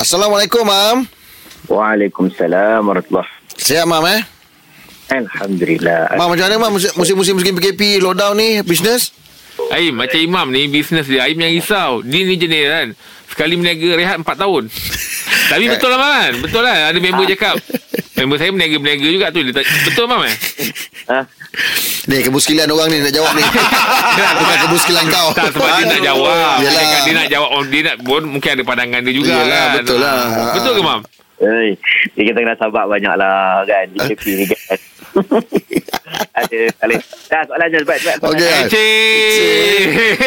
Assalamualaikum, Mam. Waalaikumsalam warahmatullahi Sihat, Mam, eh? Alhamdulillah. Mam, macam mana, Mam? Musim- Musim-musim PKP, lockdown ni, bisnes? Aim macam Imam ni Bisnes dia Aim yang risau Dia ni jenis kan Sekali meniaga rehat 4 tahun Tapi betul lah Man Betul lah Ada member cakap Member saya meniaga-meniaga juga tu dia tak, Betul Mam eh Ha? Ni, kebuskilan orang ni nak jawab ni. Bukan kebuskilan kau. Tak sebab dia nak jawab dia, Yelah. cakap, dia nak jawab Dia nak pun Mungkin ada pandangan dia juga Yelah, kan betul lah. Betul ke Mam Hey, dia kita kena sabar banyak lah kan. Di KP ni kan. Ada kali. Dah soalan je cepat cepat. Okey.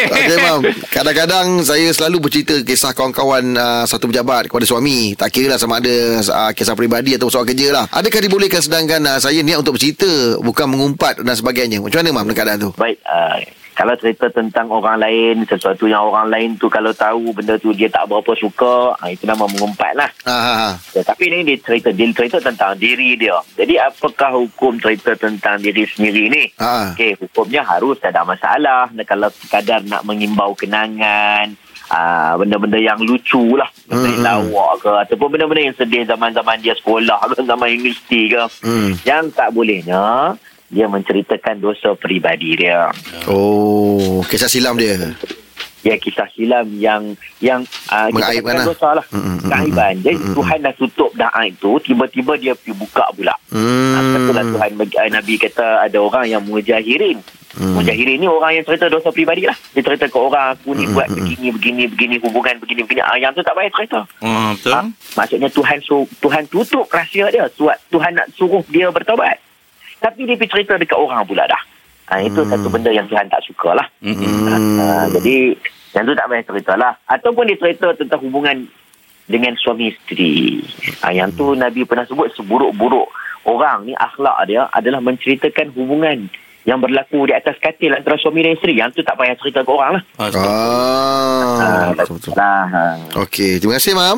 Okey, Mam. Kadang-kadang saya selalu bercerita kisah kawan-kawan uh, satu pejabat kepada suami. Tak kira lah sama ada uh, kisah peribadi atau soal kerja lah. Adakah dibolehkan sedangkan uh, saya niat untuk bercerita, bukan mengumpat dan sebagainya. Macam mana, Mam, dalam keadaan tu? Baik, uh, kalau cerita tentang orang lain, sesuatu yang orang lain tu kalau tahu benda tu dia tak berapa suka, uh, itu nama mengumpat lah. Ha, ha, ha. Ya, tapi ini dia cerita, dia cerita tentang diri dia. Jadi apakah hukum cerita tentang diri sendiri ni? Ha. Okey, hukumnya harus tak ada masalah. Dan kalau sekadar nak mengimbau kenangan, ah, benda-benda yang lucu lah. Benda yang Hmm. lawak ke. Ataupun benda-benda yang sedih zaman-zaman dia sekolah ke, zaman universiti ke. Hmm. Yang tak bolehnya, dia menceritakan dosa peribadi dia. Oh, kisah silam dia. Ya kisah silam yang yang uh, Mengaibkan lah. dosa lah. Mm, mm, mm, Keaiban. mm, Jadi mm, mm. Tuhan dah tutup dah aib tu, tiba-tiba dia pergi buka pula. Hmm. Hmm. Lah Tuhan bagi- eh, Nabi kata ada orang yang mujahirin. Hmm. Hmm. Mujahirin ni orang yang cerita dosa peribadi lah. Dia cerita ke orang aku ni Hmm, buat hmm, begini begini begini hubungan begini begini. Ah, yang tu tak payah cerita. Oh, betul. Ah, maksudnya Tuhan su Tuhan tutup rahsia dia. Suat Tuhan nak suruh dia bertaubat. Tapi dia pergi cerita dekat orang pula dah. Ah, itu Hmm. satu benda yang Tuhan tak suka lah. Hmm. Ah, jadi yang tu tak payah cerita lah. Ataupun dia cerita tentang hubungan dengan suami isteri. Ah, yang tu Nabi pernah sebut seburuk-buruk orang ni akhlak dia adalah menceritakan hubungan yang berlaku di atas katil antara suami dan isteri. Yang tu tak payah cerita ke orang lah. Ah, Ah, Ah, betul, betul. Lah. ah. Okey, terima kasih, Mam.